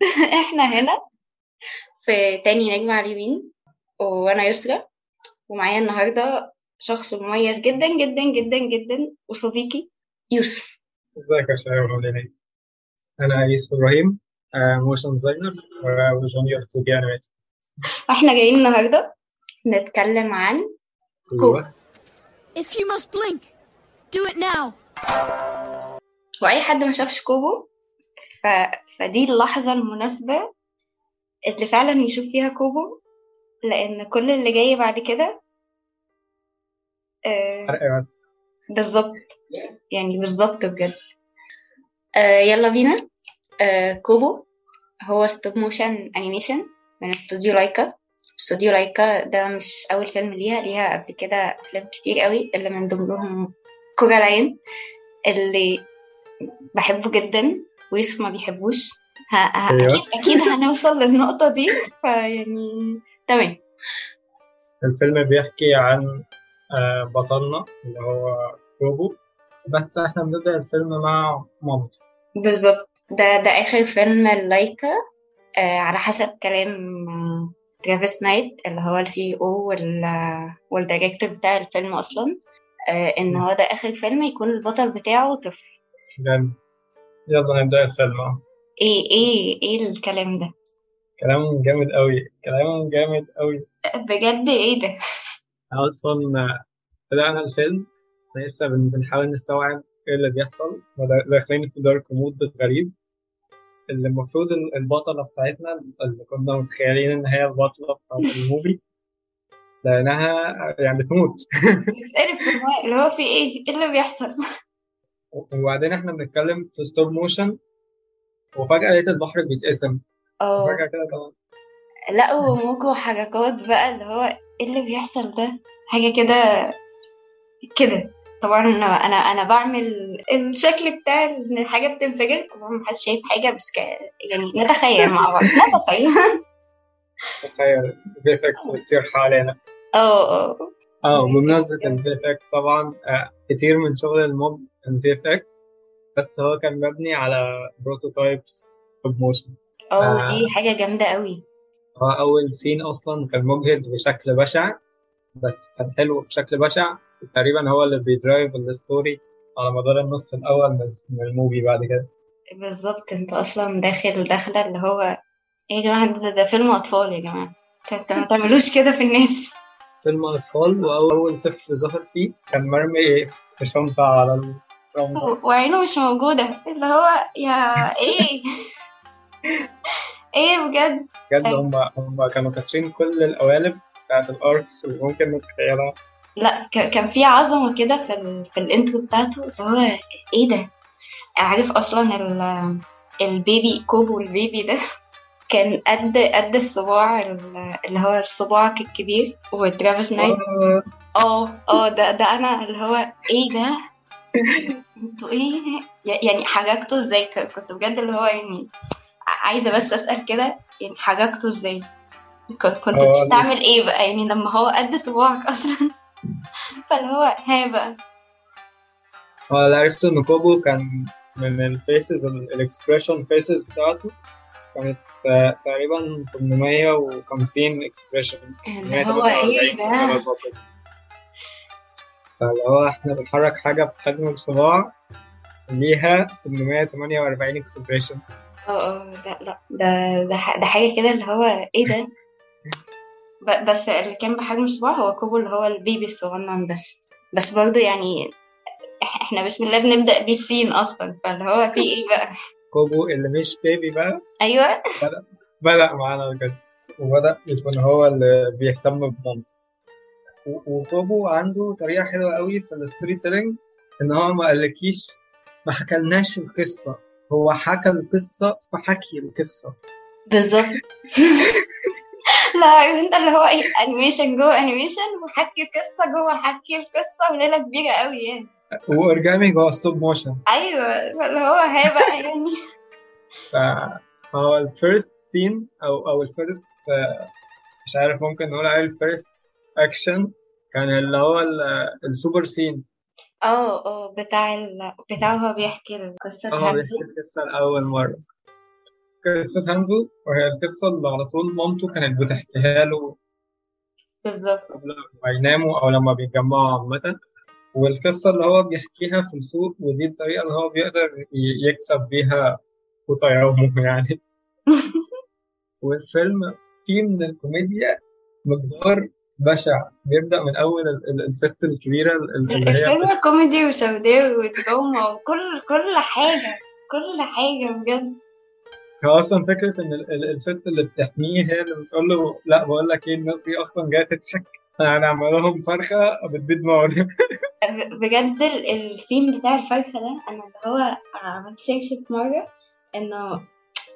إحنا هنا في تاني نجمة على اليمين وأنا يسرا ومعايا النهاردة شخص مميز جدا جدا جدا جدا وصديقي يوسف. ازيك يا شباب عاملين إيه؟ أنا يوسف إبراهيم motion designer و junior 2D animator وإحنا جايين النهاردة نتكلم عن أيوه. If you must blink, do it now. وأي حد ما شافش كوبو ف... فدي اللحظة المناسبة اللي فعلا يشوف فيها كوبو لأن كل اللي جاي بعد كده آه بالظبط. يعني بالظبط بجد. آه يلا بينا. آه كوبو هو stop motion animation من استوديو لايكا استوديو لايكا ده مش أول فيلم ليها. ليها قبل كده أفلام كتير قوي اللي من ضمنهم كورالاين اللي بحبه جدا. ويوسف ما بيحبوش. ه... ه... أيوة. أكيد أكيد هنوصل للنقطة دي فيعني تمام. الفيلم بيحكي عن آه، بطلنا اللي هو كوبو بس إحنا بنبدأ الفيلم مع مامته. بالظبط. ده ده آخر فيلم لايكا آه على حسب كلام آه، ترافيس نايت اللي هو ال CEO وال وال director بتاع الفيلم أصلا. آه إن هو ده آخر فيلم يكون البطل بتاعه طفل. جامد. يلا نبدأ الفيلم أهو. إيه إيه إيه الكلام ده؟ كلام جامد قوي كلام جامد قوي بجد؟ إيه ده؟ أصلا بدأنا الفيلم إحنا لسه بن- بنحاول نستوعب إيه اللي بيحصل. داخلين في dark mood غريب. اللي المفروض ال- البطلة بتاعتنا اللي كنا متخيلين إن هي البطلة بتاعت ال movie لأنها يعني بتموت. لما اللي هو في إيه؟ إيه اللي بيحصل؟ وبعدين إحنا بنتكلم في stop motion وفجأة لقيت البحر بيتقسم. آه فجأة كده طبعا. لا وموجه وحركات بقى اللي هو إيه اللي بيحصل ده؟ حاجة كده كده. طبعا أنا أنا بعمل الشكل بتاع إن الحاجة بتنفجر. طبعا محدش شايف حاجة بس ك... يعني نتخيل مع بعض. نتخيل. تخيل VFX بتطير حوالينا. آه آه آه بمناسبة الفي إكس طبعا كتير من شغل الموب ال VFX بس هو كان مبني على prototypes stop motion آه. دي حاجة جامدة قوي هو أول scene أصلا كان مجهد بشكل بشع بس كان حلو بشكل بشع. تقريبا هو اللي بي drive ال story على مدار النص الأول من ال movie بعد كده. بالظبط أنت أصلا داخل داخلة اللي هو إيه يا جماعة ده, ده فيلم أطفال يا جماعة. انت ما تعملوش كده في الناس. فيلم أطفال وأول طفل ظهر فيه كان مرمي في شنطة على وعينه مش موجودة اللي هو يا إيه إيه بجد بجد. هم هم كانوا كاسرين كل القوالب بتاعت الأرتس اللي ممكن نتخيلها لا كان في عظمة كده في ال... في الانترو بتاعته اللي هو إيه ده عارف أصلا ال... ال baby كوبو ال baby ده كان قد قد الصباع ال- اللي هو صباعك الكبير وترافيس نايت آه آه ده ده أنا اللي هو إيه ده أنتوا إيه؟ يعني حركته إزاي؟ كنت بجد اللي هو يعني ع- عايزة بس أسأل كده يعني حركته إزاي؟ كنت هو- بتستعمل إيه بقى؟ يعني لما هو قد صباعك أصلا. فاللي هو ها بقى. هو اللي عرفته إن كوبو كان من ال faces ال expression faces بتاعته. كانت آه، تقريبا 850 expression اللي هو إيه ده؟ فاللي هو إحنا بنحرك حاجة بحجم الصباع ليها 848 expression آه آه لا لا ده ده ده حاجة كده اللي هو إيه ده؟ بس اللي كان بحجم الصباع هو كوبو اللي هو ال baby الصغنن بس. بس برضه يعني إحنا بسم الله بنبدأ بيه ال scene أصلا. فاللي هو في إيه بقى؟ كوبو اللي مش baby بقى. أيوه. بدأ معانا بجد. وبدأ يكون هو اللي بيهتم بمامته. و- وكوبو عنده طريقة حلوة قوي في ال storytelling إن هو ما قالكيش ما حكالناش القصة. هو حكى القصة فحكي القصة. بالظبط. لا انت اللي هو إيه animation جوه animation وحكي قصة جوه حكي القصة وليلة كبيرة قوي يعني. وأورجامي جوه stop motion أيوه اللي هو ها بقى يعني. فهو ال first scene أو أو ال first مش عارف ممكن نقول عليه ال first action كان اللي هو ال- super scene. آه آه بتاع ال... بتاعه هو بيحكي القصة. أه همزة بيحكي القصة لأول مرة. قصة هانزو وهي القصة اللي على طول مامته كانت بتحكيها له بالظبط. قبل ما يناموا أو لما بيتجمعوا عامة. والقصة اللي هو بيحكيها في السوق ودي الطريقة اللي هو بيقدر يكسب بيها قوت يومه يعني. والفيلم فيه من الكوميديا مقدار بشع بيبدأ من ال- الست الكبيرة ال- اللي هي الفيلم كوميدي وسوداوي ودراما وكل كل حاجة كل حاجة بجد هو أصلا فكرة إن ال- ال- الست اللي بتحميه هي اللي بتقول له لا بقول لك إيه الناس دي أصلا جاية تضحك أنا هعمل لهم فرخة بتبيض نار بجد ال- الثيم بتاع الفرخة ده أنا اللي هو عملت search في مرة إنه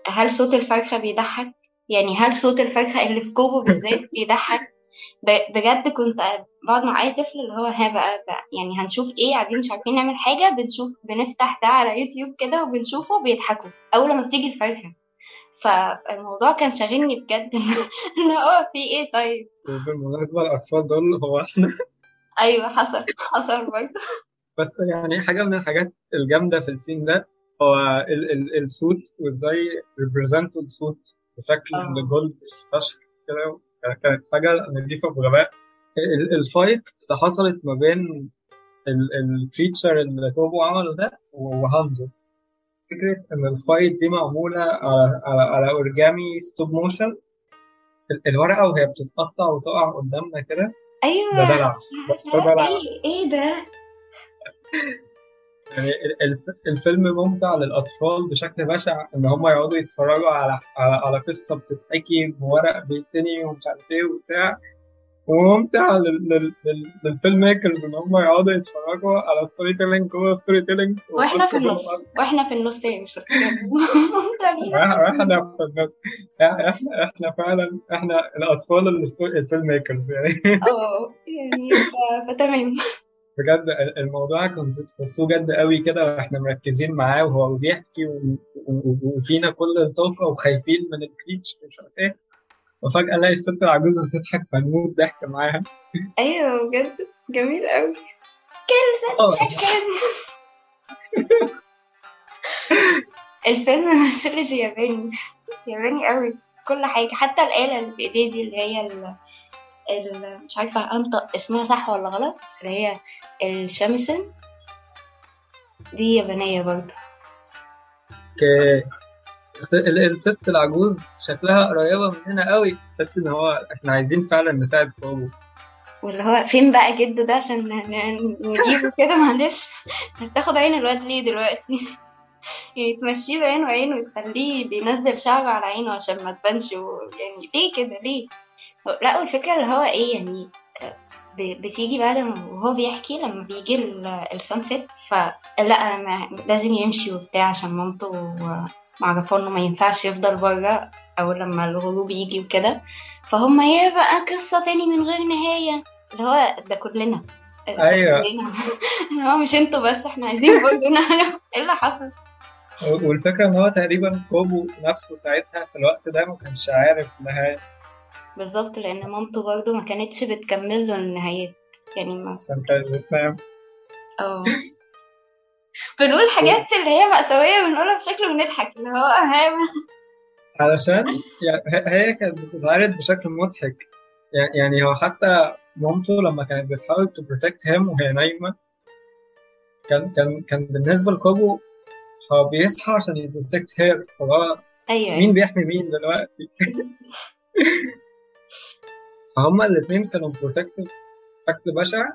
هل صوت الفرخة بيضحك؟ يعني هل صوت الفرخة اللي في كوبو بالذات بيضحك؟ بجد كنت بقعد مع أي طفل اللي هو ها بقى, بقى يعني هنشوف إيه قاعدين مش عارفين نعمل حاجة بنشوف بنفتح ده على يوتيوب كده وبنشوفه بيضحكوا أول ما بتيجي الفرخة فالموضوع كان شاغلني بجد اللي هو في إيه طيب؟ وبالمناسبة الأطفال دول هو إحنا أيوه حصل حصل برضه بس يعني حاجة من الحاجات الجامدة في السين ده هو ال ال الصوت وإزاي ريبريزنتوا الصوت بشكل آه. gold فشخ كده كانت حاجة نضيفة بغباء. ال- ال fight اللي حصلت ما بين ال creature اللي كوبو عمله ده وهانزو. فكرة إن ال fight دي معمولة على على, على origami stop motion الورقة وهي بتتقطع وتقع قدامنا كده. أيوه. ده دلع ده دلع إيه إيه ده؟ ال- الفيلم ممتع للأطفال بشكل بشع إن هم يقعدوا يتفرجوا على على, على قصة بتتحكي بورق بيتني ومش عارف إيه وبتاع. وممتع لل- لل- لل- لل film makers إن هم يقعدوا يتفرجوا على storytelling جوه storytelling وإحنا في النص وإحنا في النص يوسف ممتعين. إحنا. إحنا إحنا فعلا إحنا الأطفال ال story- ال film makers يعني. آه يعني فتمام. بجد الموضوع كنت تحسوه جد قوي كده وإحنا مركزين معاه وهو بيحكي وفينا كل الطاقة وخايفين من الكريتش مش عارف إيه. وفجأة ألاقي الست العجوزة بتضحك فنموت ضحك معاها. أيوه بجد جميل قوي. كيلو آه. تشيكن الفيلم مثلج ياباني. ياباني قوي. كل حاجة. حتى الآلة اللي في إيديه دي اللي هي ال... مش عارفة أنطق اسمها صح ولا غلط بس اللي هي الشامسون دي يابانية برضه. أوكي. الست العجوز شكلها قريبة مننا قوي بس إن هو إحنا عايزين فعلا نساعد كوبو. واللي هو فين بقى جد ده عشان نجيبه كده؟ معلش. هتاخد عين الواد ليه دلوقتي؟ يعني تمشيه بعين وعين وتخليه بينزل شعره على عينه عشان ما تبانش و... يعني ليه كده؟ ليه؟ لا والفكرة اللي هو إيه يعني ب- بتيجي بعد ما وهو بيحكي لما بيجي السانسيت فلا لازم يمشي وبتاع عشان مامته معرفه إنه ما ينفعش يفضل بره أو لما الغروب يجي وكده. فهم إيه بقى قصة تاني من غير نهاية. اللي هو ده كلنا. ده أيوة. كلنا. اللي هو مش أنتوا بس إحنا عايزين برضه نعرف إيه اللي حصل؟ والفكرة إن هو تقريبا كوبو نفسه ساعتها في الوقت ده ما كانش عارف النهاية بالظبط لأن مامته برضه ما كانتش بتكمل له النهايات. يعني ما آه. بنقول حاجات اللي هي مأساوية بنقولها بشكل ونضحك اللي هو ها علشان يعني هي- كانت بتتعرض بشكل مضحك. يعني هو حتى مامته لما كانت بتحاول ت protect him وهي نايمة كان كان كان بالنسبة لكوبو هو بيصحى عشان ي protect her فهو أيوه. مين بيحمي مين دلوقتي؟ فهما الاتنين كانوا protective بشكل بشع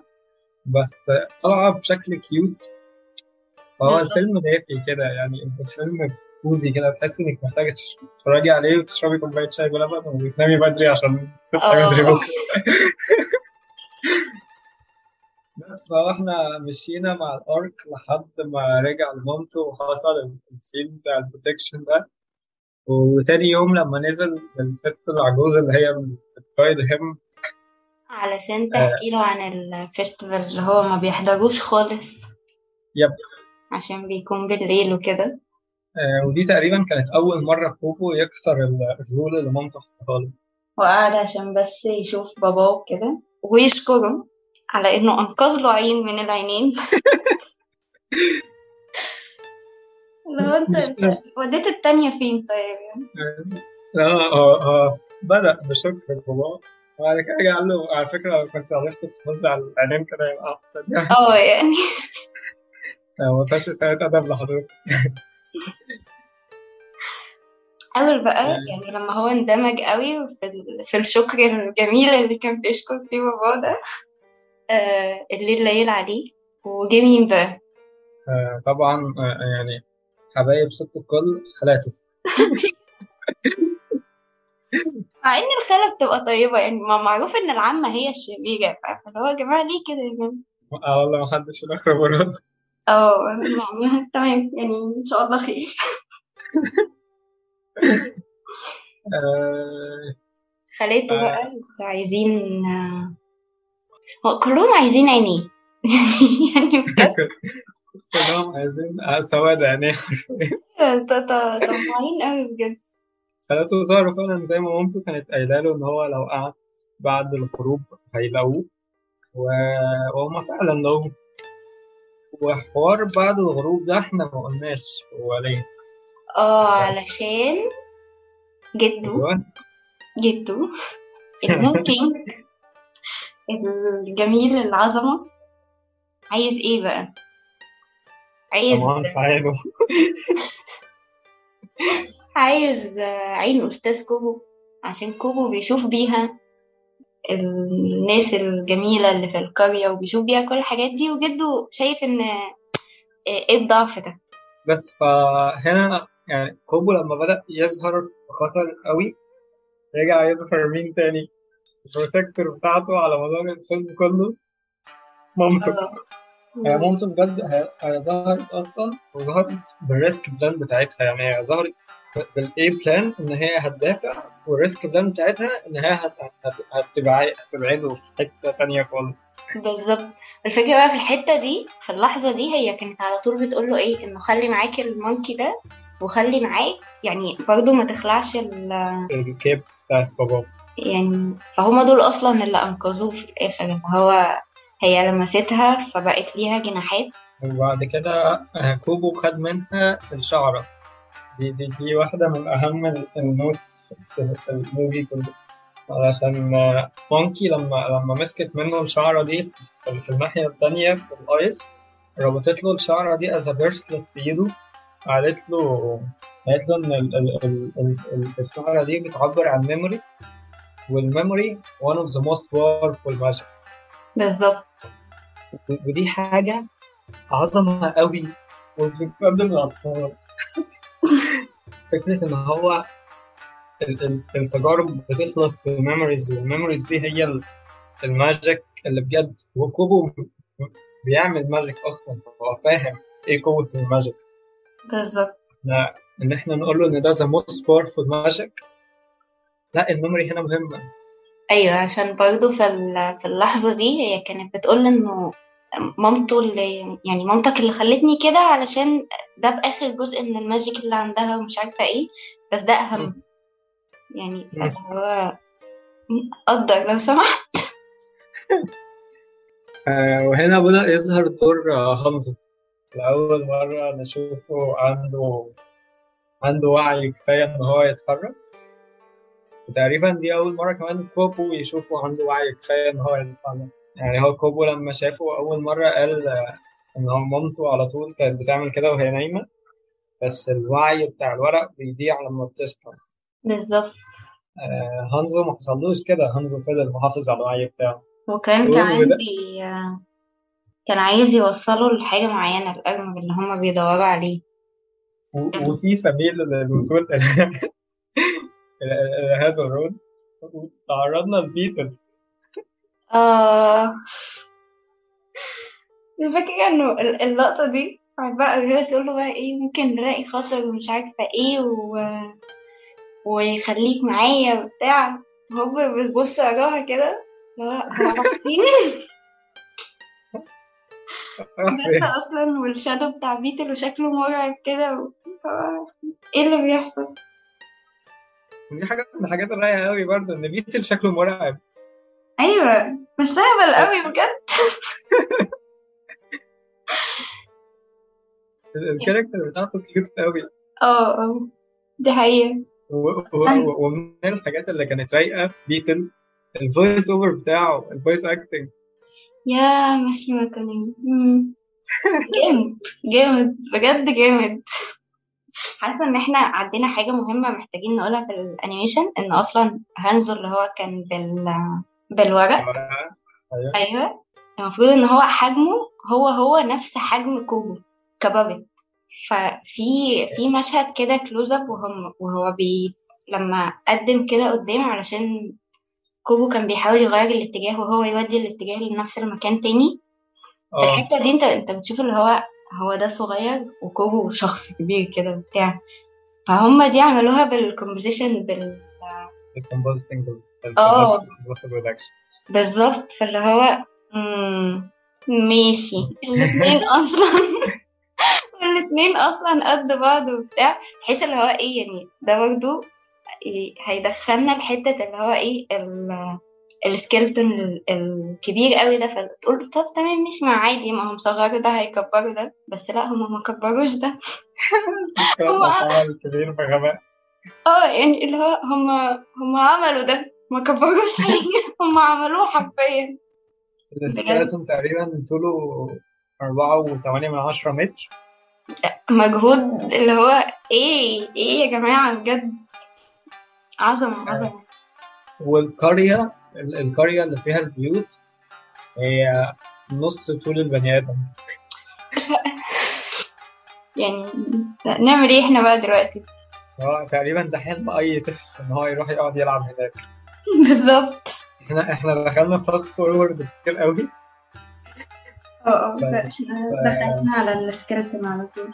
بس طالعة بشكل cute فهو. الفيلم دافي كده يعني الفيلم cozy كده تحس انك محتاجة تتفرجي عليه وتشربي كوباية شاي بلبن وتنامي بدري عشان تصحي. بدري بكرة بس فهو إحنا مشينا مع ال arc لحد ما رجع لمامته وحصل ال scene بتاع ال protection ده وتاني يوم لما نزل الست العجوزة اللي هي بت guide him علشان تحكي له عن ال festival اللي هو ما بيحضروش خالص. Yep. عشان بيكون بالليل وكده. آه، ودي تقريبا كانت أول مرة كوبو يكسر ال- ال rule اللي مامته حطها له. وقعد عشان بس يشوف باباه كده ويشكره على إنه أنقذ له عين من العينين. لو أنت. وديت التانية فين طيب؟ يعني لا هو هو بدأ بشكر باباه وبعد كده قال له على فكرة لو كنت عرفت تحافظ على العينين كده يبقى أحسن يعني. آه يعني. ما فيهاش إساءة أدب لحضرتك أول بقى يعني لما هو اندمج قوي في, في الشكر الجميل اللي كان بيشكر فيه باباه ده آه الليل ليل عليه وجه مين بقى؟ آه، طبعا آه، يعني حبايب ست الكل خالاته. مع إن الخالة بتبقى طيبة يعني ما معروف إن العمة هي الشريرة فاللي هو يا جماعة ليه كده يا جماعة؟ آه والله ما حدش الآخر مراد آه ما- تمام يعني إن شاء الله خير. آه، خالته آه. بقى عايزين آه، كلهم عايزين عينيه يعني بجد. كلهم عايزين آه، سواد عينيه ط- طماعين قوي بجد. خالته ظهروا فعلا زي ما مامته كانت قايلة له إن هو لو قعد بعد الغروب هيلاقوه وهما فعلا لقوه وحوار بعد الغروب ده إحنا ما قلناش هو ليه. آه علشان جده. أيوة. جده. الممكن الجميل العظمة. عايز إيه بقى؟ عايز عايز آه، عين أستاذ كوبو عشان كوبو بيشوف بيها الناس الجميلة اللي في القرية وبيشوف بيها كل الحاجات دي وجده شايف آه، إيه الضعف ده. بس فهنا يعني كوبو لما بدأ يظهر في خطر قوي رجع يظهر مين تاني؟ ال protector بتاعته على مدار الفيلم كله. مامته. هي مامته بجد هي هي ظهرت أصلا وظهرت بال risk plan بتاعتها يعني هي ظهرت بال A plan إن هي هتدافع وال risk plan بتاعتها إن هي هت- هت- هتبعد هتبعده في حتة تانية خالص. بالظبط. الفكرة بقى في الحتة دي في اللحظة دي هي كانت على طول بتقول له إيه إنه خلي معاك ال monkey ده وخلي معاك يعني برضو ما تخلعش ال ال cape بتاعت بابا. يعني فهما دول أصلا اللي أنقذوه في الآخر اللي هو هي لمستها فبقت ليها جناحات. وبعد كده آه، كوبو خد منها الشعرة. دي دي دي واحدة من أهم ال- ال notes في في ال movie كله. علشان monkey لما لما مسكت منه الشعرة دي في, في الناحية التانية في ال ice ربطت له الشعرة دي as a bracelet في إيده قالت له قالت له إن ال- ال- ال- ال- ال- الشعرة دي بتعبر عن memory وال memory one of the most powerful magic. بالظبط. ودي حاجة عظمة قوي. وبتتقدم للأطفال فكرة إن هو ال- ال- التجارب بتخلص بال memories وال memories دي هي ال- ال magic اللي بجد وكوبو بيعمل magic أصلا هو فاهم إيه قوة ال magic. بالظبط. إن إحنا نقول له إن ده the most powerful magic لا ال memory هنا مهمة. أيوه عشان برضو في في اللحظة دي هي كانت بتقول إنه مامته اللي يعني مامتك اللي خلتني كده علشان ده بآخر جزء من ال magic اللي عندها ومش عارفة إيه بس ده أهم. يعني. فهو قدر لو سمحت. آه وهنا بدأ يظهر دور آه هانزو. لأول مرة نشوفه عنده عنده وعي كفاية إن هو يتحرك وتقريبا دي أول مرة كمان كوبو يشوفه عنده وعي كفاية إن هو يتحرك يعني هو كوبو لما شافه أول مرة قال آه، إن هو مامته على طول كانت بتعمل كده وهي نايمة. بس الوعي بتاع الورق بيضيع لما بتصحى. بالظبط. آه هانزو ما حصلوش كده. هانزو فضل محافظ على الوعي بتاعه. وكان كمان بي كان عايز يوصله لحاجة معينة الأرنب اللي هما بيدوروا عليه. و- وفي سبيل للوصول إلى هذا الرود تعرضنا لبيتل. آه الفكرة ال- اللقطة دي بقى هي تقول له بقى إيه ممكن نلاقي خصر ومش عارفة إيه و... ويخليك معايا وبتاع هو بتبص وراها كده اللي هو فين؟ ده أصلا والشادو بتاع بيتل وشكله مرعب كده و... إيه اللي بيحصل؟ دي حاجة من الحاجات الرايقة قوي برضه إن بيتل شكله مرعب أيوة بس هبل قوي بجد. ال character بتاعته cute قوي آه آه. دي حقيقة. ومن الحاجات اللي كانت رايقة في بيتل ال voice over بتاعه ال voice acting يا ماثيو ماكونهي مم. جامد جامد بجد جامد. حاسة إن إحنا عندنا حاجة مهمة محتاجين نقولها في ال animation ان أصلا هانزو اللي هو كان بال بالورق. أيوه. أيوه. المفروض إن هو حجمه هو هو نفس حجم كوبو كبابت ففي في مشهد كده close up وهم وهو بي لما قدم كده قدام علشان كوبو كان بيحاول يغير الاتجاه وهو يودي الاتجاه لنفس المكان تاني. في آه. الحتة دي انت أنت بتشوف اللي هو هو ده صغير وكوبو شخص كبير كده وبتاع. فهم دي عملوها بالكومبوزيشن بال آه. بالظبط فاللي هو ماشي. الاتنين أصلا الاتنين أصلا قد بعض وبتاع. تحس اللي هو إيه يعني ده برضو إيه هيدخلنا لحتة اللي هو إيه ال- ال skeleton ال- الكبير قوي ده. فتقول طب تمام مش ما عادي ما هم صغروا ده هيكبروا ده. بس لا هم ما كبروش ده. هو كبير بغباء. آه يعني اللي هو هم هم عملوا ده. ما كبروش حاجة. هم عملوه حرفيا. ال skeleton تقريبا طوله أربعة وثمانية من عشرة متر. مجهود اللي هو إيه إيه يا جماعة بجد. عظمة عظمة. والقرية ال- القرية اللي فيها البيوت هي نص طول البني آدم. يعني نعمل إيه إحنا بقى دلوقتي؟ هو تقريبا ده حلم أي طفل إن هو يروح يقعد يلعب هناك. بالظبط. إحنا إحنا دخلنا fast forward كتير قوي. آه آه طيب. إحنا دخلنا على ال skeleton على طول.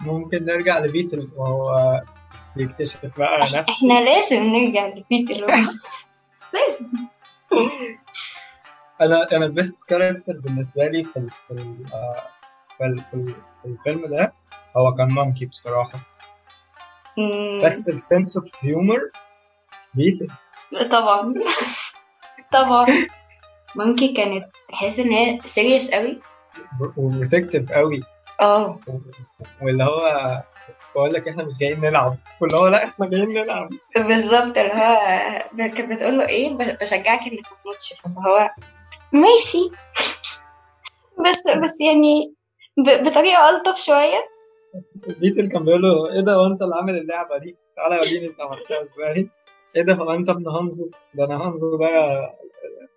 ممكن نرجع لبيتل وهو بيكتشف بقى نفسه. إحنا لازم نرجع لبيت اللي هو لازم. أنا أنا ال best character بالنسبة لي في ال في ال آه، في, ال في, ال في الفيلم ده هو كان مونكي بصراحة. بس ال sense of humor بيتل. طبعا. طبعا. ممكن كانت تحس إن هي serious قوي و protective قوي آه. واللي هو بقول لك إحنا مش جايين نلعب. واللي هو لا إحنا جايين نلعب. بالظبط. اللي هو كانت بتقول له إيه؟ بشجعك إنك ما تموتش. فاللي هو ماشي. بس بس يعني بطريقة ألطف شوية. بيتل كان بيقول له إيه ده؟ هو أنت اللي عامل اللعبة دي؟ تعالى وريني أنت عملتها إزاي. إيه ده هو انت ابن هانزو؟ ده أنا هانزو ده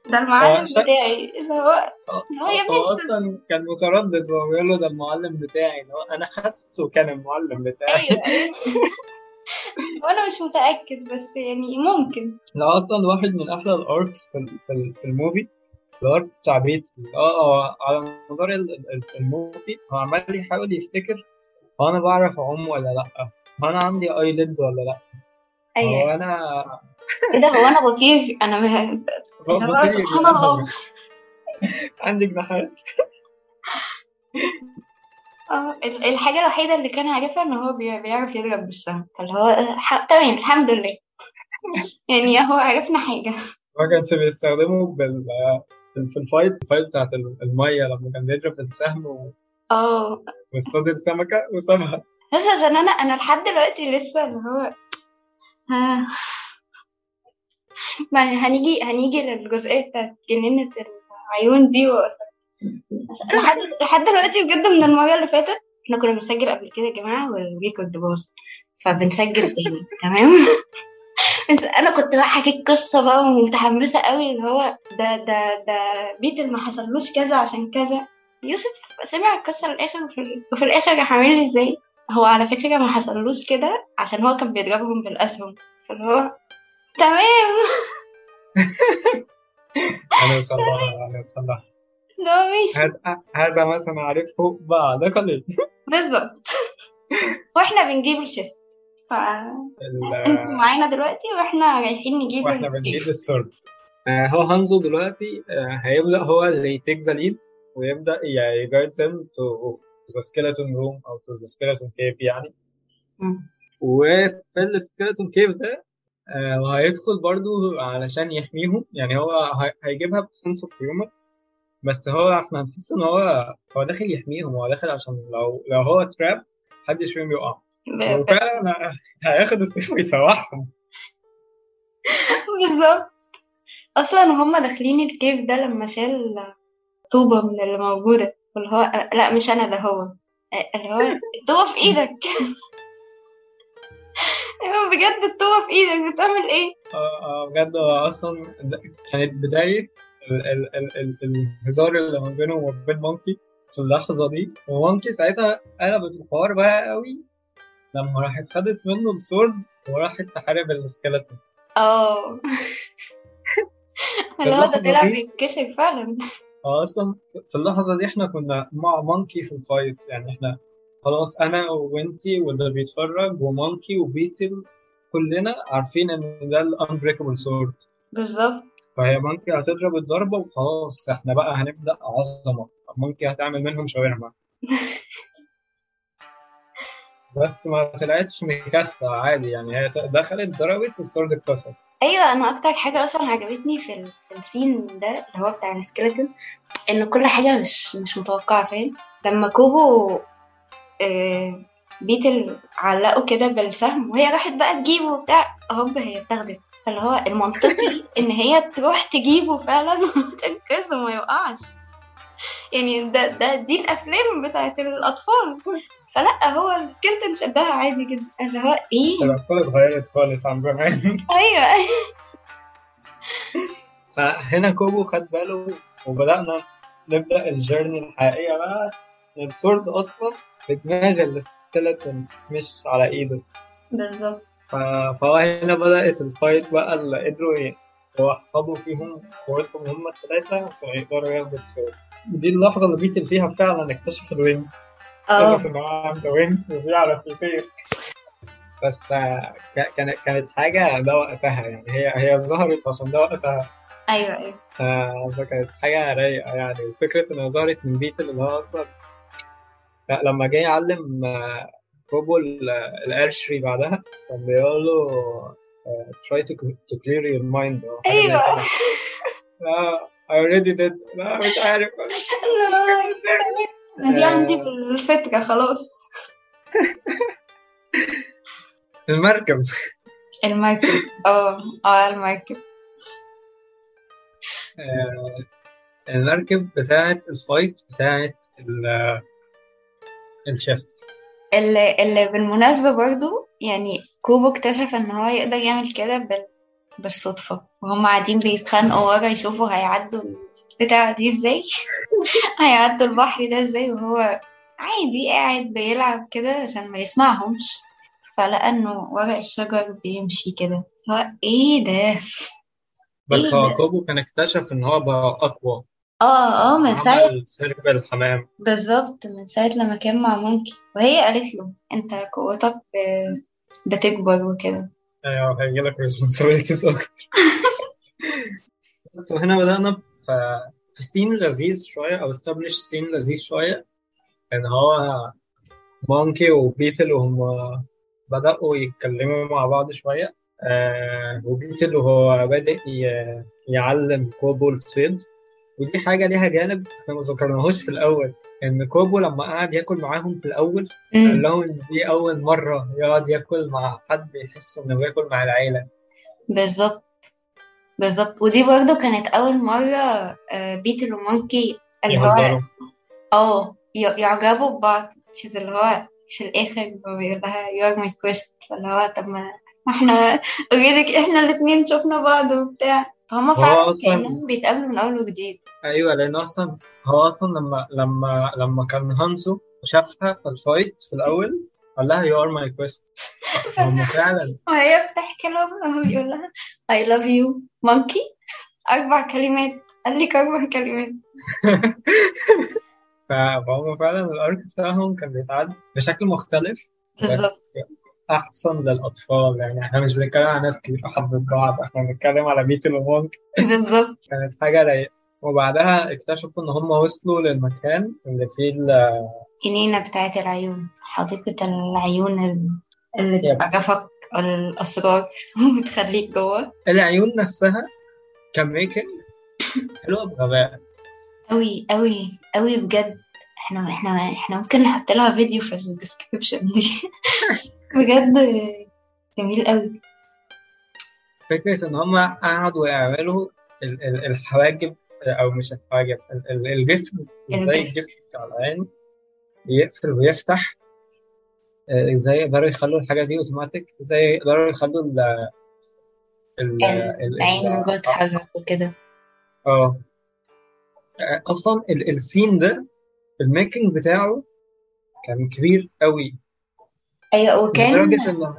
ده المعلم هو شا- بتاعي اللي هو هو يا ابني هو أصلا كان متردد وهو بيقول له ده المعلم بتاعي. اللي هو أنا حاسه كان المعلم بتاعي. أيوه أيوه. وأنا مش متأكد بس يعني ممكن. لا أصلا واحد من أحلى ال arts في في, في ال movie ال art بتاع بيتل. آه آه على مدار ال- ال- ال movie هو عمال يحاول يفتكر هو أنا بعرف أعوم ولا لأ. هو أنا عندي eyelid ولا لأ. هو أيوه أنا إيه ده هو أنا بطير؟ أنا هو بطير سبحان الله. عندي جناحات آه ال- الحاجة الوحيدة اللي كان عارفها إن هو بي- بيعرف يضرب بالسهم. فاللي هو. تمام الحمد لله. يعني هو عرفنا حاجة. ما كانش بيستخدمه بال في ال fight ال fight بتاعت المية لما كان بيضرب السهم و- آه. واصطاد السمكة وسابها بس عشان أنا أنا لحد دلوقتي لسه اللي هو ما هنيجي هنيجي للجزئية بتاعت جنينة العيون دي و... لحد لحد دلوقتي بجد من المره اللي فاتت إحنا كنا بنسجل قبل كده يا جماعة والريكورد باظ فبنسجل تاني تمام؟ أنا كنت بقى حكيت قصة بقى ومتحمسة قوي اللي هو ده ده ده بيتل ما حصلوش كذا عشان كذا. يوسف سمع القصة للآخر وفي, الآخر عامل لي إزاي؟ هو على فكرة ما حصلوش كده عشان هو كان بيضربهم بالأسهم. فاللي هو تمام. أنا صلاح أنا صلاح هو ماشي. هذا ما سنعرفه بعد قليل. بالظبط. وإحنا بنجيب الشيست. فانتوا ال- معانا دلوقتي وإحنا رايحين نجيب وإحنا. بنجيب السورد. آه، هو هانزو دلوقتي آه، هيبدأ هو اللي يتيك ذا ليد ويبدأ يجايد them to the skeleton room أو to the skeleton cave يعني. وفي السكيلتون كيف ده آه، وهيدخل برضو علشان يحميهم. يعني هو هي- هيجيبها اوف هيومر بس هو إحنا هنحس إن هو هو داخل يحميهم. هو داخل عشان لو لو هو تراب محدش فيهم يقع. هو فعلا هياخد السيف ويسوحهم. بالظبط. أصلا هما داخلين ال cave ده لما شال طوبة من اللي موجودة. واللي هو لا مش أنا ده هو. اللي هو الطوبة في إيدك. أيوه بجد الطوبة في إيدك بتعمل إيه؟ آه آه بجد هو أصلا كانت بداية ال- ال- ال- ال- الهزار اللي ما بينه وما بين مونكي في اللحظة دي. ومونكي ساعتها قلبت الحوار بقى قوي لما راحت خدت منه ال sword وراحت تحارب ال skeleton آه. اللي هو ده طلع بيتكسر فعلا. هو أصلا في اللحظة دي إحنا كنا مع مونكي في ال fight يعني إحنا خلاص أنا وإنتي واللي بيتفرج ومونكي وبيتل كلنا عارفين إن ده ال unbreakable sword بالظبط. فهي مونكي هتضرب الضربة وخلاص إحنا بقى هنبدأ عظمة. مونكي هتعمل منهم شاورما. بس ما طلعتش مكسة عادي يعني. هي دخلت ضربت ال sword اتكسر. أيوه أنا أكتر حاجة أصلا عجبتني في ال... في ال scene ده اللي هو بتاع ال skeleton إن كل حاجة مش مش متوقعة فاهم؟ لما كوبو آه بيتل علقوا كده بالسهم وهي راحت بقى تجيبه وبتاع هوب هي اتاخدت. فاللي هو المنطقي إن هي تروح تجيبه فعلا وتنقذه ما يوقعش. يعني ده ده دي الأفلام بتاعت الأطفال. فلا هو ال skeleton شدها عادي جدا. اللي هو إيه؟ الأطفال اتغيرت خالص عن زمان. أيوه. فهنا كوبو خد باله وبدأنا نبدأ ال journey الحقيقية بقى. ال sword أصلا في دماغ ال skeleton مش على إيده. بالظبط. فهو هنا بدأت ال fight بقى اللي قدروا يوحدوا فيهم قوتهم هما التلاتة عشان يقدروا ياخدوا ال fight دي اللحظة اللي بيتل فيها فعلا اكتشف ال wings آه. اكتشف إن هو عنده wings وبيعرف يطير. بس آه، كانت كانت حاجة ده وقتها يعني. هي هي ظهرت عشان ده وقتها. أيوه أيوه. آه، فكانت حاجة رايقة يعني. وفكرة إنها ظهرت من بيتل اللي هو أصلا. لا، لما جه يعلم آه، كوبو ال- ال archery بعدها كان بيقول له آه، try to, to clear your mind أو أيوه. لا I already did. لا مش عارف أنا دي عندي في الفترة خلاص. المركب المركب آه آه المركب المركب بتاعت الفايت بتاعت ال- الشيست اللي, اللي بالمناسبة برضو يعني كوبو اكتشف إن هو يقدر يعمل كده بال... بالصدفة. وهم قاعدين بيتخانقوا ورا يشوفوا هيعدوا البتاعة دي إزاي؟ هيعدوا البحر ده إزاي؟ وهو عادي قاعد بيلعب كده عشان ما يسمعهمش. فلقى إنه ورق الشجر بيمشي كده. هو إيه ده؟ بس إيه هو؟ كوبو كان اكتشف إن هو بقى أقوى. آه آه من ساعة عمل الحمام. بالظبط من ساعة لما كان مع مونكي وهي قالت له أنت قوتك ب- بتكبر وكده. أيوه هيجيلك responsibilities أكتر. بس وهنا بدأنا في في scene لذيذ شوية أو establish scene لذيذ شوية. إن هو مونكي وبيتل وهم بدأوا يتكلموا مع بعض شوية. آه وبيتل وهو بادئ يعلم كوبو الصيد ودي حاجة ليها جانب إحنا ما ذكرناهوش في الأول إن كوبو لما قعد ياكل معاهم في الأول قال. لهم إن دي أول مرة يقعد ياكل مع حد يحس إنه بياكل مع العيلة. بالظبط. بالظبط. ودي برضو كانت أول مرة آه، بيتل ومونكي اللي هو آه يعجبوا ببعض. اللي هو في الآخر هو بيقول لها you are my quest. فاللي هو طب ما إحنا already إحنا الاتنين شفنا بعض وبتاع. فهما هو فعلا أصلاً- كأنهم بيتقابلوا من أول وجديد. أيوه لأن أصلا هو أصلا لما لما لما كان هانسو شافها في ال fight في الأول قال لها you are my quest هم فعلا. وهي بتحكي لهم هو بيقول لها I love you monkey. أربع كلمات. قال لك أربع كلمات. فهم فعلا ال arc بتاعهم كان بيتعد بشكل مختلف. بالظبط. أحسن للأطفال. يعني إحنا مش بنتكلم على ناس كبيره حبت بعض إحنا بنتكلم على بيتل ومونك بالظبط. كانت حاجة رايقة. وبعدها اكتشفوا إن هم وصلوا للمكان اللي فيه ال- جنينة بتاعت العيون حديقة العيون ال- اللي يب. بتعرفك الأسرار وبتخليك جوه. العيون نفسها كميكنج حلوة بغباء. قوي قوي قوي بجد. إحنا إحنا إحنا ممكن نحط لها فيديو في ال description دي. بجد جميل قوي. فكرة إن هما قعدوا يعملوا ال- ال- الحواجب أو مش الحواجب ال- ال- الجسم إزاي الجسم. بتاع العين يقفل ويفتح آه، إزاي يقدروا يخلوا الحاجة دي أوتوماتيك إزاي يقدروا يخلوا ال ال ال- العين من جوه تتحرك وكده. آه. آه، أصلا ال- ال scene ده ال making بتاعه كان كبير قوي. أيوه وكان لدرجة إن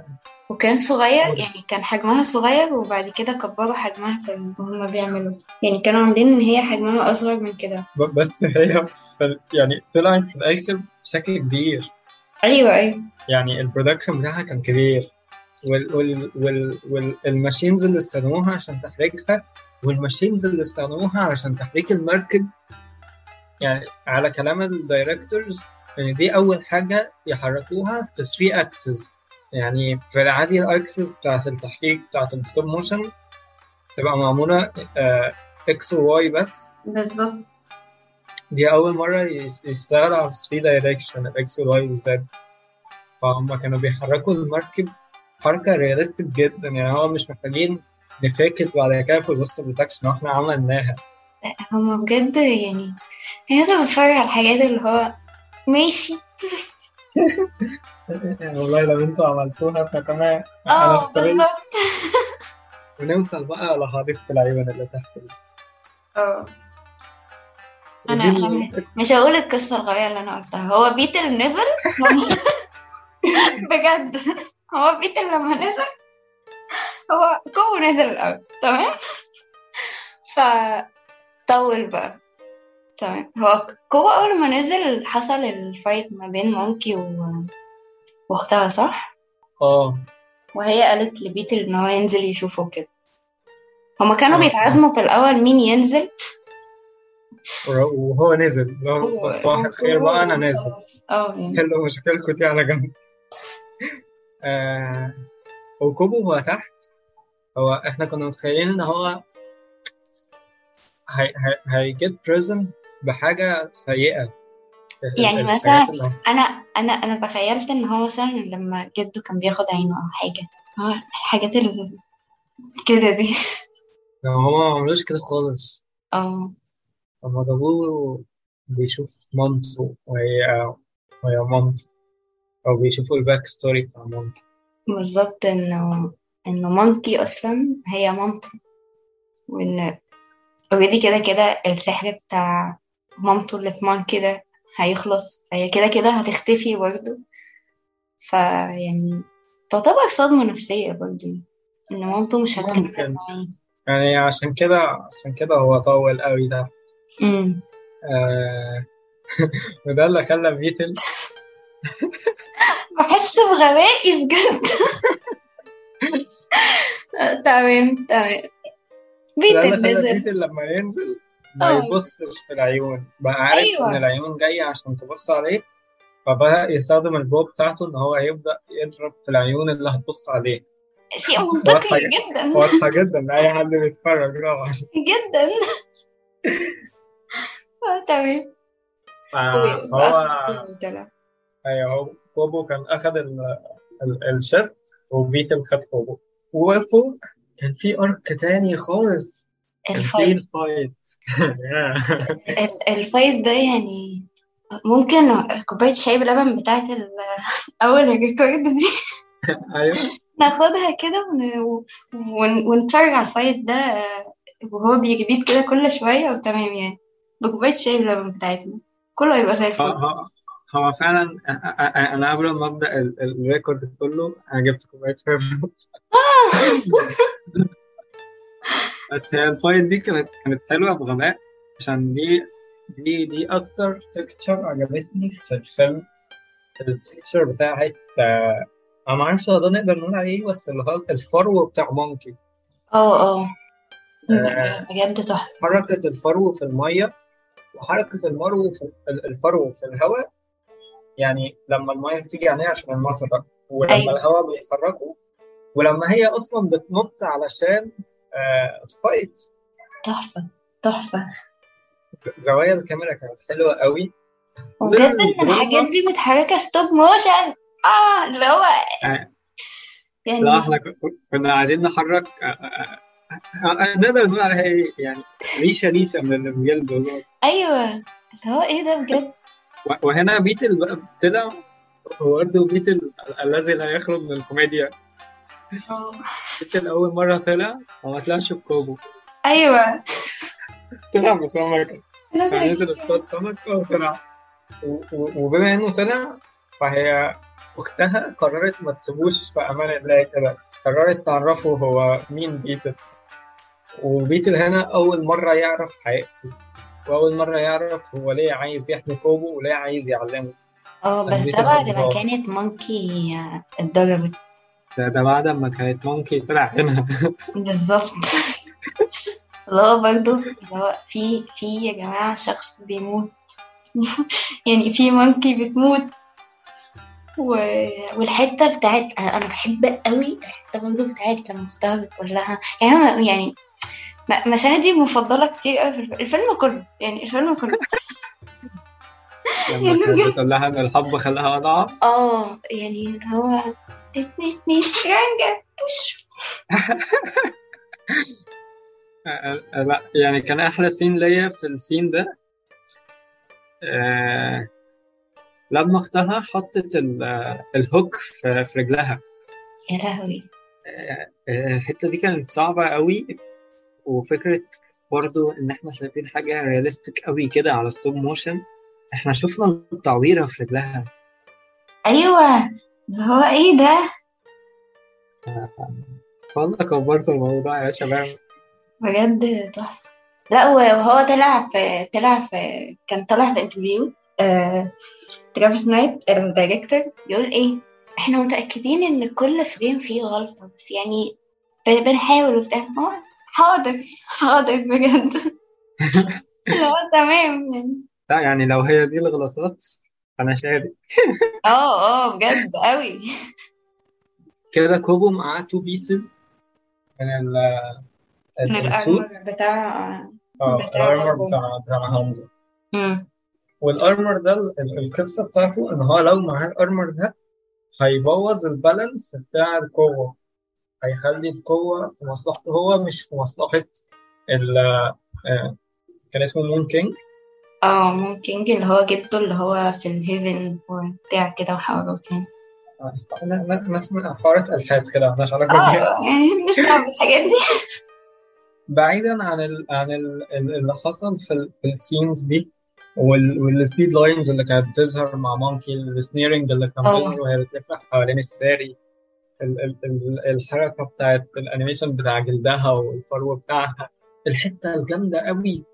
وكان صغير يعني كان حجمها صغير وبعد كده كبروا حجمها في هما بيعملوا يعني كانوا عاملين إن هي حجمها أصغر من كده. بس هي يعني طلعت في الآخر بشكل كبير. أيوه أيوه. يعني ال production بتاعها كان كبير. وال وال وال وال machines اللي استخدموها عشان تحريكها وال machines اللي استخدموها علشان تحريك المركب. يعني على كلام ال directors يعني دي أول حاجة يحركوها في 3 axis يعني في العادي ال axis بتاعت التحريك بتاعت ال stop motion تبقى معمولة X و Y بس. بالظبط. دي أول مرة يس- يشتغلوا على 3 direction الإكس والواي والزد فهم كانوا بيحركوا المركب حركة realistic جدا. يعني هو مش محتاجين ن fake it بعد كده في ال post production وإحنا عملناها. هما بجد يعني هي انت بتتفرج على الحاجات اللي هو ماشي. والله لو أنتوا عملتوها فكمان آه بالظبط. ونوصل بقى لحديقة العيون اللي تحت دي. آه. أنا مش هقول القصة الغبية اللي أنا قلتها. هو بيتل نزل بجد. هو بيتل لما نزل. هو كوبو نزل الأول تمام؟ فطول بقى. تمام هو كوبو أول ما نزل حصل ال fight ما بين مونكي و... واختها صح؟ آه. وهي قالت لبيتل إن هو ينزل يشوفه كده. هما كانوا آه. بيتعازموا في الأول مين ينزل؟ وهو نزل. اللي هو بس واحد خير بقى أنا نازل. آه يعني. حلو مشاكلكم دي على جنب. آه وكوبو هو تحت. هو إحنا كنا متخيلين إن هو هي هي هيجيت بريزن بحاجة سيئة. يعني مثلا أنا أنا أنا تخيلت إن هو مثلا لما جده كان بياخد عينه أو حاجة هو الحاجات اللي كده دي. هما ما عملوش كده خالص. آه لما جابوه بيشوف مامته وهي وهي مامته أو بيشوفوا ال back story بتاع مامته. بالظبط إنه إنه مامتي أصلا هي مامته. وإن already كده كده السحر بتاع مامته اللي في مانكي ده هيخلص فهي كده كده هتختفي برضه. فيعني تعتبر صدمة نفسية برضه إن مامته مش هتكمل. معاه يعني عشان كده عشان كده هو طول قوي ده. أمم. آه. وده اللي خلى بيتل بحس بغبائي بجد. تمام تمام. بيتل نزل بيتل لما ينزل ما آه. يبصش في العيون. بقى عارف أيوة. إن العيون جاية عشان تبص عليه فبدأ يستخدم ال bow بتاعته إن هو يبدأ يضرب في العيون اللي هتبص عليه. شيء منطقي جدا. واضحة جدا. لأي حد بيتفرج طبعا جدا. آه، تمام. فهو وأخذ طلع. أيوه هو كوبو كان اخد ال- ال- ال chest وبيتل خد كوبو. وفوق كان في arc تاني خالص. ال fight ال fight ال- ال fight ده يعني ممكن كوباية شاي بلبن بتاعت أول ال record دي. أيوه. ناخدها كده ون... ون... ونتفرج على ال fight ده وهو بيجيب كده كل شوية وتمام يعني. بكوباية شاي بلبن بتاعتنا. كله هيبقى زي الفل. هو- فعلا أنا قبل ما أبدأ ال- ال record كله أنا جبت كوباية شاي بس هي ال fight دي كانت كانت حلوة بغباء عشان دي دي دي أكتر texture عجبتني في الفيلم ال texture بتاعت أنا ما أعرفش ده نقدر نقول عليه إيه، بس اللي هو الفرو بتاع مونكي آه آه. بجد تحفة حركة الفرو في المية وحركة المرو في ال- الفرو في الهواء يعني لما المية بتيجي عليه عشان المطر ولما أيوة. الهواء بيحركه ولما هي أصلا بتنط علشان ت fight تحفة تحفة. زوايا الكاميرا كانت حلوة قوي. وبجد ان الحاجات دي متحركه stop motion آه اللي هو آه. يعني لا إحنا كنا قاعدين نحرك. آه، آه، نقدر نقول عليها إيه يعني ريشة ريشة من الجلد بالظبط. أيوه. اللي هو إيه ده بجد؟ وهنا Beetle بقى طلع هو برضه بيتل الذي لا يخرج من الكوميديا. بيتل أول مرة طلع وما طلعش بكوبو أيوه. طلع بسمكه نزل اصطاد سمك وطلع و- و- وبما إنه طلع فهي اختها قررت ما تسيبوش في أمان الله كده قررت تعرفه هو مين بيتل. وبيتل هنا أول مرة يعرف حقيقته. وأول مرة يعرف هو ليه عايز يحمي كوبو وليه عايز يعلمه. آه بس ده بعد ما. كانت Monkey اتضربت ده, ده بعد ما كانت Monkey طلع هنا. بالظبط. اللي هو برضه اللي هو في في يا جماعة شخص بيموت. يعني في Monkey بتموت. و... والحتة بتاعت أنا بحب قوي الحتة برضه بتاعت لما أختها بتقول لها يعني أنا يعني مشاهدي المفضلة كتير قوي في الف- الفيلم كله. يعني الفيلم كله. لما يعني. بتقول لها إن الحب خلاها أضعف. آه يعني اللي هو it made me stronger push لا يعني كان أحلى سين ليا في السين ده آه لما اختها حطت ال- الهوك في رجلها يا لهوي آه، الحته دي كانت صعبه قوي وفكره برضو ان إحنا شايفين حاجة realistic قوي كده على stop motion إحنا شفنا التعويره في رجلها أيوه ده هو إيه ده والله كبرت الموضوع يا شباب بجد تحفة لا وهو طلع في طلع في كان طلع في interview آه... Travis Knight ال director بيقول إيه إحنا متأكدين ان كل frame فيه غلطة بس يعني بنحاول وبتاع هو حاضر حاضر بجد هو تمام يعني لا يعني لو هي دي الغلطات أنا شارك آه آه بجد قوي كده كوبو معاه two pieces من ال من ال armor بتاع آه بتاع ال armor. بتاع بتاع مم. وال armor ده ال- ال- القصة بتاعته إن هو لو معاه ال armor ده هيبوظ ال balance بتاع القوة. هيخلي القوة في مصلحته هو مش في مصلحة ال آه، كان اسمه Moon King. آه ممكن اللي هو جده اللي هو في ال heaven وبتاع كده وحوارات يعني ناس من حوارات إلحاد كده مالناش علاقة بيها. آه يعني مش دعوة بالحاجات دي. بعيدا عن ال عن ال ال- اللي حصل في, ال في ال scenes دي وال وال speed lines اللي كانت بتظهر مع Monkey ال smearing اللي كان آه. بيظهر وهي بتلف حوالين الساري ال ال ال الحركة بتاعت ال animation بتاع جلدها والفرو بتاعها الحتة الجامدة قوي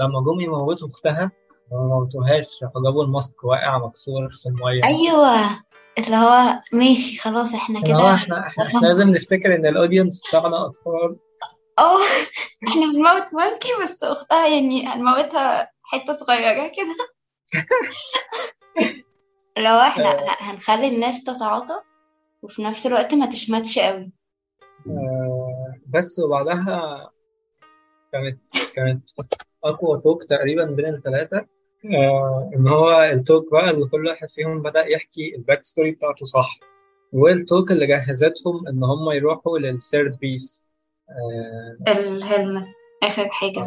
لما جم يموتوا أختها ما موتوهاش. راحوا جابوا ال mask واقع مكسور في المية. أيوه. اللي هو ماشي خلاص إحنا كده إحنا إحنا وصلنا. لازم نفتكر إن ال audience بتاعنا أطفال. آه إحنا بنموت Monkey بس أختها يعني هنموتها حتة صغيرة كده. لو إحنا ه- هنخلي الناس تتعاطف وفي نفس الوقت ما تشمتش قوي. آه، بس وبعدها كانت كانت أقوى talk تقريبا بين الثلاثة آه إن هو ال talk بقى اللي كل واحد فيهم بدأ يحكي ال backstory بتاعته صح. والتوك اللي جهزتهم إن هم يروحوا للثيرد بيس آه الهلمت آخر حاجة.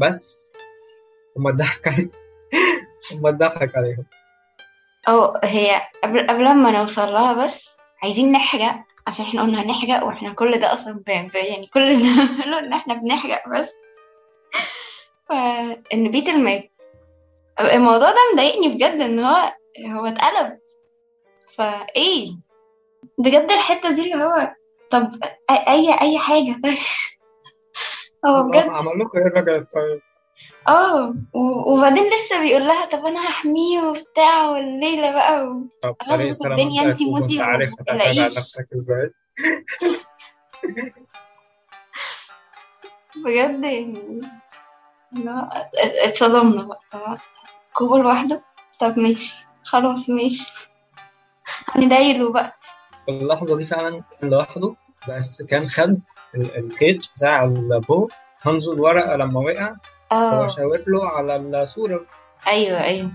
بس. هم اتضحك عليهم. هم اتضحك عليهم. آه هي قبل قبل ما نوصل لها بس عايزين نحرق عشان إحنا قلنا هنحرق وإحنا كل ده أصلا ب... ب... يعني كل بنعمله ان إحنا بنحرق بس. فان بيتر مات الموضوع ده مضايقني بجد إن هو هو اتقلب. فايه بجد الحتة دي اللي هو طب اي أي حاجة طيب. هو بجد عمل لكم إيه الراجل الطيب؟ آه و- وبعدين لسه بيقول لها طب أنا هحميه وبتاع والليلة بقى و... طب غصب عليه الدنيا أكيد موتي عارف هتعتمد على. نفسك إزاي. بجد يعني لا ات- اتصدمنا بقى طبعا كوبو لوحده؟ طب ماشي خلاص ماشي. هندايله بقى. في اللحظة دي فعلا كان لوحده بس كان خد ال- الخيط بتاع البو هانزو الورقة لما وقع هو آه. شاور له على الصورة. أيوه أيوه.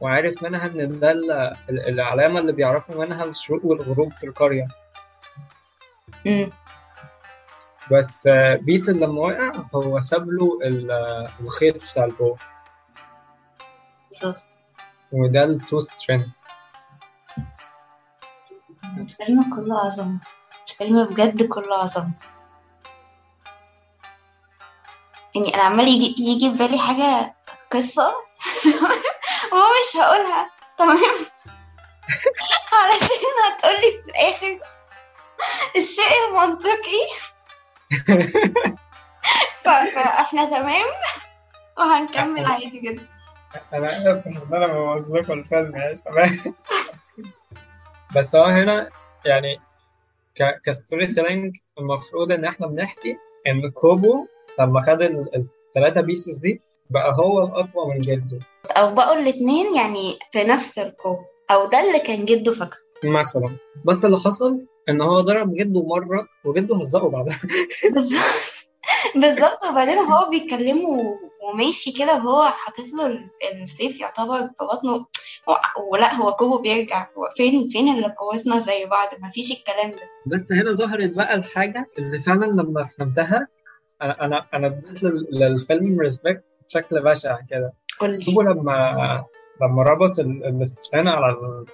وعرف منها إن ده ال- ال- العلامة اللي بيعرفوا منها الشروق والغروب في القرية. امم بس آه، Beetle لما وقع هو ساب له ال- آه، الخيط بتاع ال bow بالظبط. وده ال two strings الفيلم كله عظمة. الفيلم بجد كله عظمة. يعني أنا عمال يجي يجي في بالي حاجة قصة. وهو مش هقولها. تمام؟ علشان هتقولي في الآخر. الشيء المنطقي. فإحنا تمام؟ وهنكمل عادي جدا. أنا آسف إن أنا ببوظ لكم الفيلم يا شباب بس هو هنا يعني ك- ك storytelling المفروض إن إحنا بنحكي إن كوبو لما خد الثلاثة pieces دي بقى هو الأقوى من جده. أو بقوا الاتنين يعني في نفس القوة. أو ده اللي كان جده فاكره مثلا. بس اللي حصل إن هو ضرب جده مرة وجده هزقه بعدها. بالظبط. بالظبط. وبعدين هو بيتكلمه وماشي كده وهو حاطط له ال- السيف يعتبر في بطنه. ولا هو كوبو بيرجع. فين فين اللي قوتنا زي بعض؟ مفيش الكلام ده. بس هنا ظهرت بقى الحاجة اللي فعلا لما فهمتها أنا أنا أنا اديت لل- للفيلم respect بشكل بشع كده. شوفوا لما لما ربط ال- الاستشفان على ال-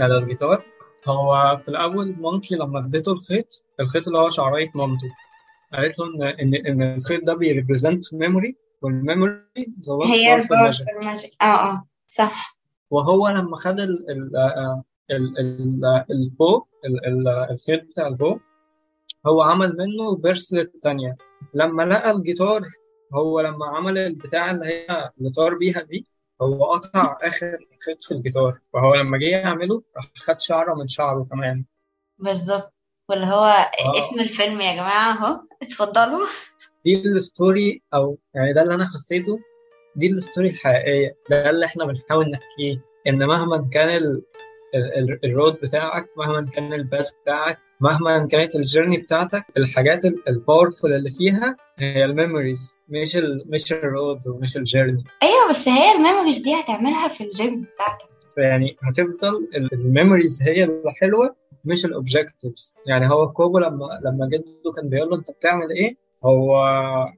على الجيتار هو في الأول مامته لما اديته الخيط الخيط اللي هو شعرية مامته قالت له إن إن إن الخيط ده بي represent memory وال memory هي ال magic. آه آه صح. وهو لما خد ال ال آه، ال ال ال bow ال- ال- الخيط بتاع ال bow هو عمل منه bracelet تانية. لما لقى الجيتار هو لما عمل البتاع اللي هي اللي طار بيها دي هو قطع آخر خيط في الجيتار. فهو لما جه يعمله راح خد شعرة من شعره كمان. بالظبط. واللي هو آه. اسم الفيلم يا جماعة أهو. اتفضلوا. دي ال story أو يعني ده اللي أنا حسيته. دي ال story الحقيقية. ده اللي إحنا بنحاول نحكيه. إن مهما كان ال road بتاعك مهما كان ال path بتاعك مهما كانت ال journey بتاعتك الحاجات ال powerful اللي فيها هي ال memories مش ال مش ال road ومش ال journey أيوه بس هي ال memories دي هتعملها في الجيم بتاعتك. يعني هتفضل ال memories هي الحلوة مش ال objectives يعني هو كوبو لما لما جده كان بيقول له أنت بتعمل إيه؟ هو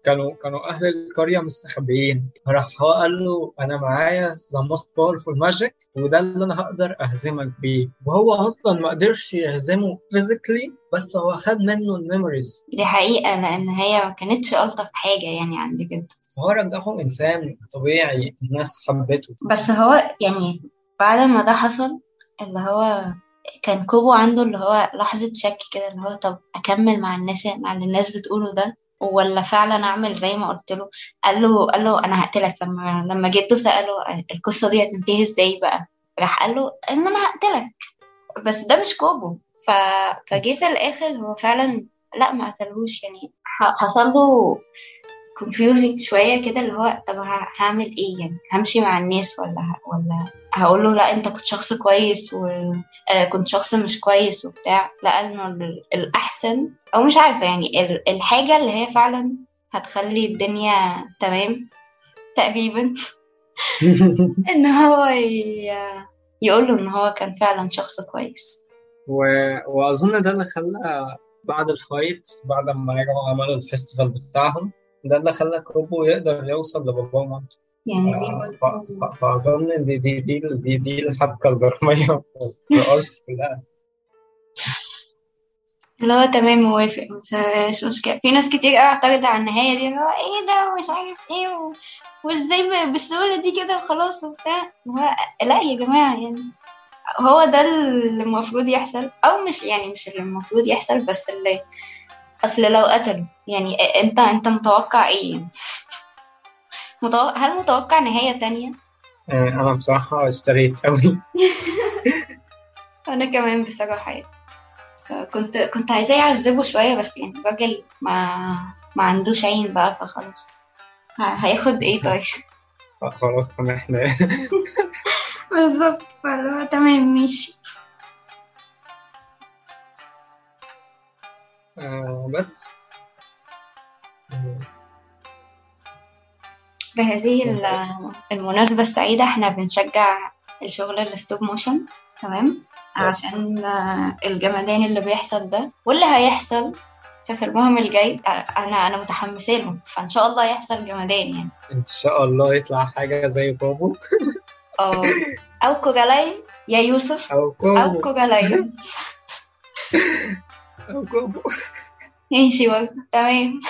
كانوا كانوا أهل القرية مستخبيين. راح هو قال له أنا معايا the most powerful magic وده اللي أنا هقدر أهزمك بيه. وهو أصلا ما قدرش يهزمه physically بس هو خد منه ال memories دي حقيقة لأن هي ما كانتش ألطف حاجة يعني عند جد وهو رجعه إنسان طبيعي الناس حبته. بس هو يعني بعد ما ده حصل اللي هو كان كوبو عنده اللي هو لحظة شك كده اللي هو طب أكمل مع الناس مع اللي الناس بتقوله ده. ولا فعلا أعمل زي ما قلت له؟ قال له قال له أنا هقتلك لما لما جده سأله القصة دي هتنتهي إزاي بقى؟ راح قال له إن أنا هقتلك. بس ده مش كوبو. ف... فجه في الآخر هو فعلا لأ ما قتلهوش. يعني حصل له confusing شوية كده اللي هو طب هعمل إيه يعني؟ همشي مع الناس ولا ولا هقول له لا أنت كنت شخص كويس وكنت شخص مش كويس وبتاع؟ لا إنه ال- الأحسن أو مش عارفة يعني ال- الحاجة اللي هي فعلا هتخلي الدنيا تمام تقريبا. إن هو. يقول له إن هو كان فعلا شخص كويس. و... وأظن ده اللي خلى بعد ال fight بعد ما رجعوا عملوا ال festival بتاعهم ده اللي خلى كوبو يقدر يوصل لباباه ومامته. يعني دي ف... ف... فأظن إن دي دي دي دي, دي الحبكة الدرامية في ال arcs كلها. اللي هو تمام موافق مش مش مشكلة. في ناس كتير قوي اعترض على النهاية دي اللي هو إيه ده ومش عارف إيه و... وإزاي بالسهولة دي كده وخلاص وبتاع. هو لا يا جماعة يعني هو ده اللي المفروض يحصل أو مش يعني مش اللي المفروض يحصل بس اللي أصل لو قتلوا يعني أنت أنت متوقع إيه؟ يعني متوقع هل متوقع نهاية تانية؟ آه، أنا بصراحة اشتريت قوي أنا كمان بصراحة. يعني كنت كنت عايزاه يعذبه شوية بس يعني الراجل ما ما عندوش عين بقى فخلاص. هياخد إيه طيب؟ خلاص سامحنا بالظبط فاللي هو تمام ماشي. آه، بس. آه، في هذه ال- المناسبة السعيدة إحنا بنشجع الشغل ال stop motion تمام؟ عشان آه، الجمدان اللي بيحصل ده واللي هيحصل في فيلمهم الجاي آه، أنا أنا متحمسة لهم فإن شاء الله يحصل جمدان يعني. إن شاء الله يطلع حاجة زي كوبو آه أو كورالاين يا يوسف. أو كورالاين. كوبو ماشي برضه تمام.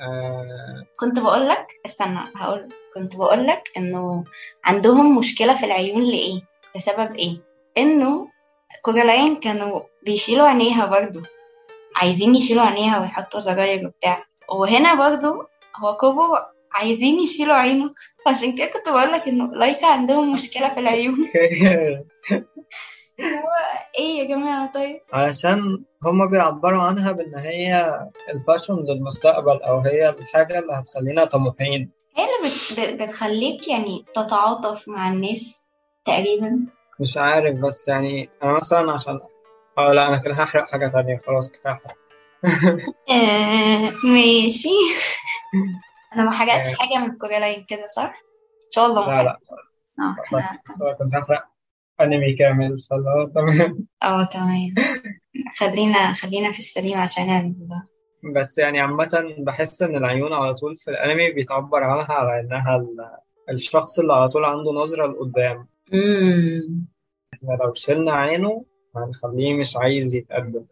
آه. كنت بقول لك استنى هقول كنت بقول لك إنه عندهم مشكلة في العيون لإيه؟ بسبب إيه؟ إنه كورالاين كانوا بيشيلوا عينيها برضو. عايزين يشيلوا عينيها ويحطوا زراير وبتاع. وهنا برضو هو كوبو عايزين يشيلوا عينه. عشان كده كنت بقول لك إنه لايكا عندهم مشكلة في العيون. هو إيه يا جماعة؟ طيب. علشان هما بيعبروا عنها بإن هي ال vision للمستقبل أو هي الحاجة اللي هتخلينا طموحين. هي اللي بت... بت- بتخليك يعني تتعاطف مع الناس تقريبا. مش عارف بس يعني أنا مثلا عشان آه لا أنا كده هحرق حاجة تانية. خلاص كفاية حرق. آه ماشي. أنا ما حرقتش حاجة من كوجالاين كده صح؟ إن شاء الله ما لا لا. آه أنمي كامل هو تمام. آه تمام. خلينا خلينا في السليم عشان بس يعني عامة بحس إن العيون على طول في الأنمي بيتعبر عنها على إنها ال- الشخص اللي على طول عنده نظرة لقدام. إحنا لو شلنا عينه هنخليه مش عايز يتقدم.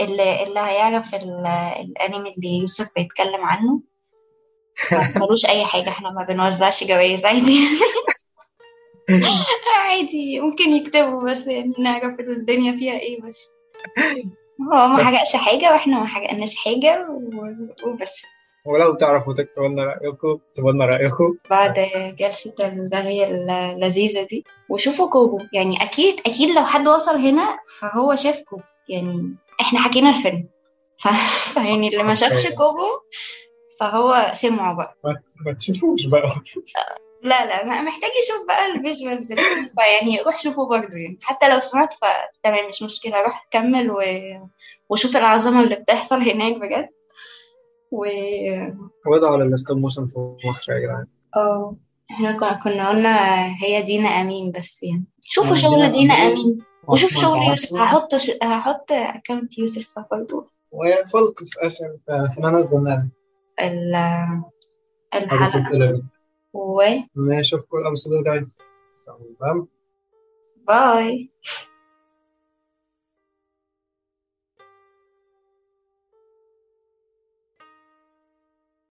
اللي اللي هيعرف ال- الأنمي اللي يوسف بيتكلم عنه ملوش أي حاجة إحنا ما بنوزعش جوائز عادي. عادي ممكن يكتبوا بس يعني نعرف الدنيا فيها إيه بس. هو ما حرقش حاجة وإحنا ما حرقناش حاجة و- وبس. ولو تعرفوا تكتبوا لنا رأيكم اكتبوا لنا رأيكم. بعد جلسة الرغية اللذيذة دي وشوفوا كوبو يعني أكيد أكيد لو حد وصل هنا فهو شاف كوبو يعني إحنا حكينا الفيلم. ف... فيعني اللي ما شافش كوبو فهو سمعه بقى. ما تشوفوش بقى. لا لا ما- محتاج يشوف بقى ال visuals فيعني روح شوفه برضه يعني. حتى لو سمعت فتمام مش مشكلة روح كمل و... وشوف العظمة اللي بتحصل هناك بجد. و وادعوا لل stop motion في مصر يا جدعان. آه إحنا كنا كنا قلنا هي دينا أمين بس يعني. شوفوا شغل دينا. أمين. وشوف شغل. يوسف. هحط ش... هحط account يوسف برضه. وهي فلق في آخر فاحنا نزلنا ال الحلقة. و نشوفكم الامس الجاي سلام باي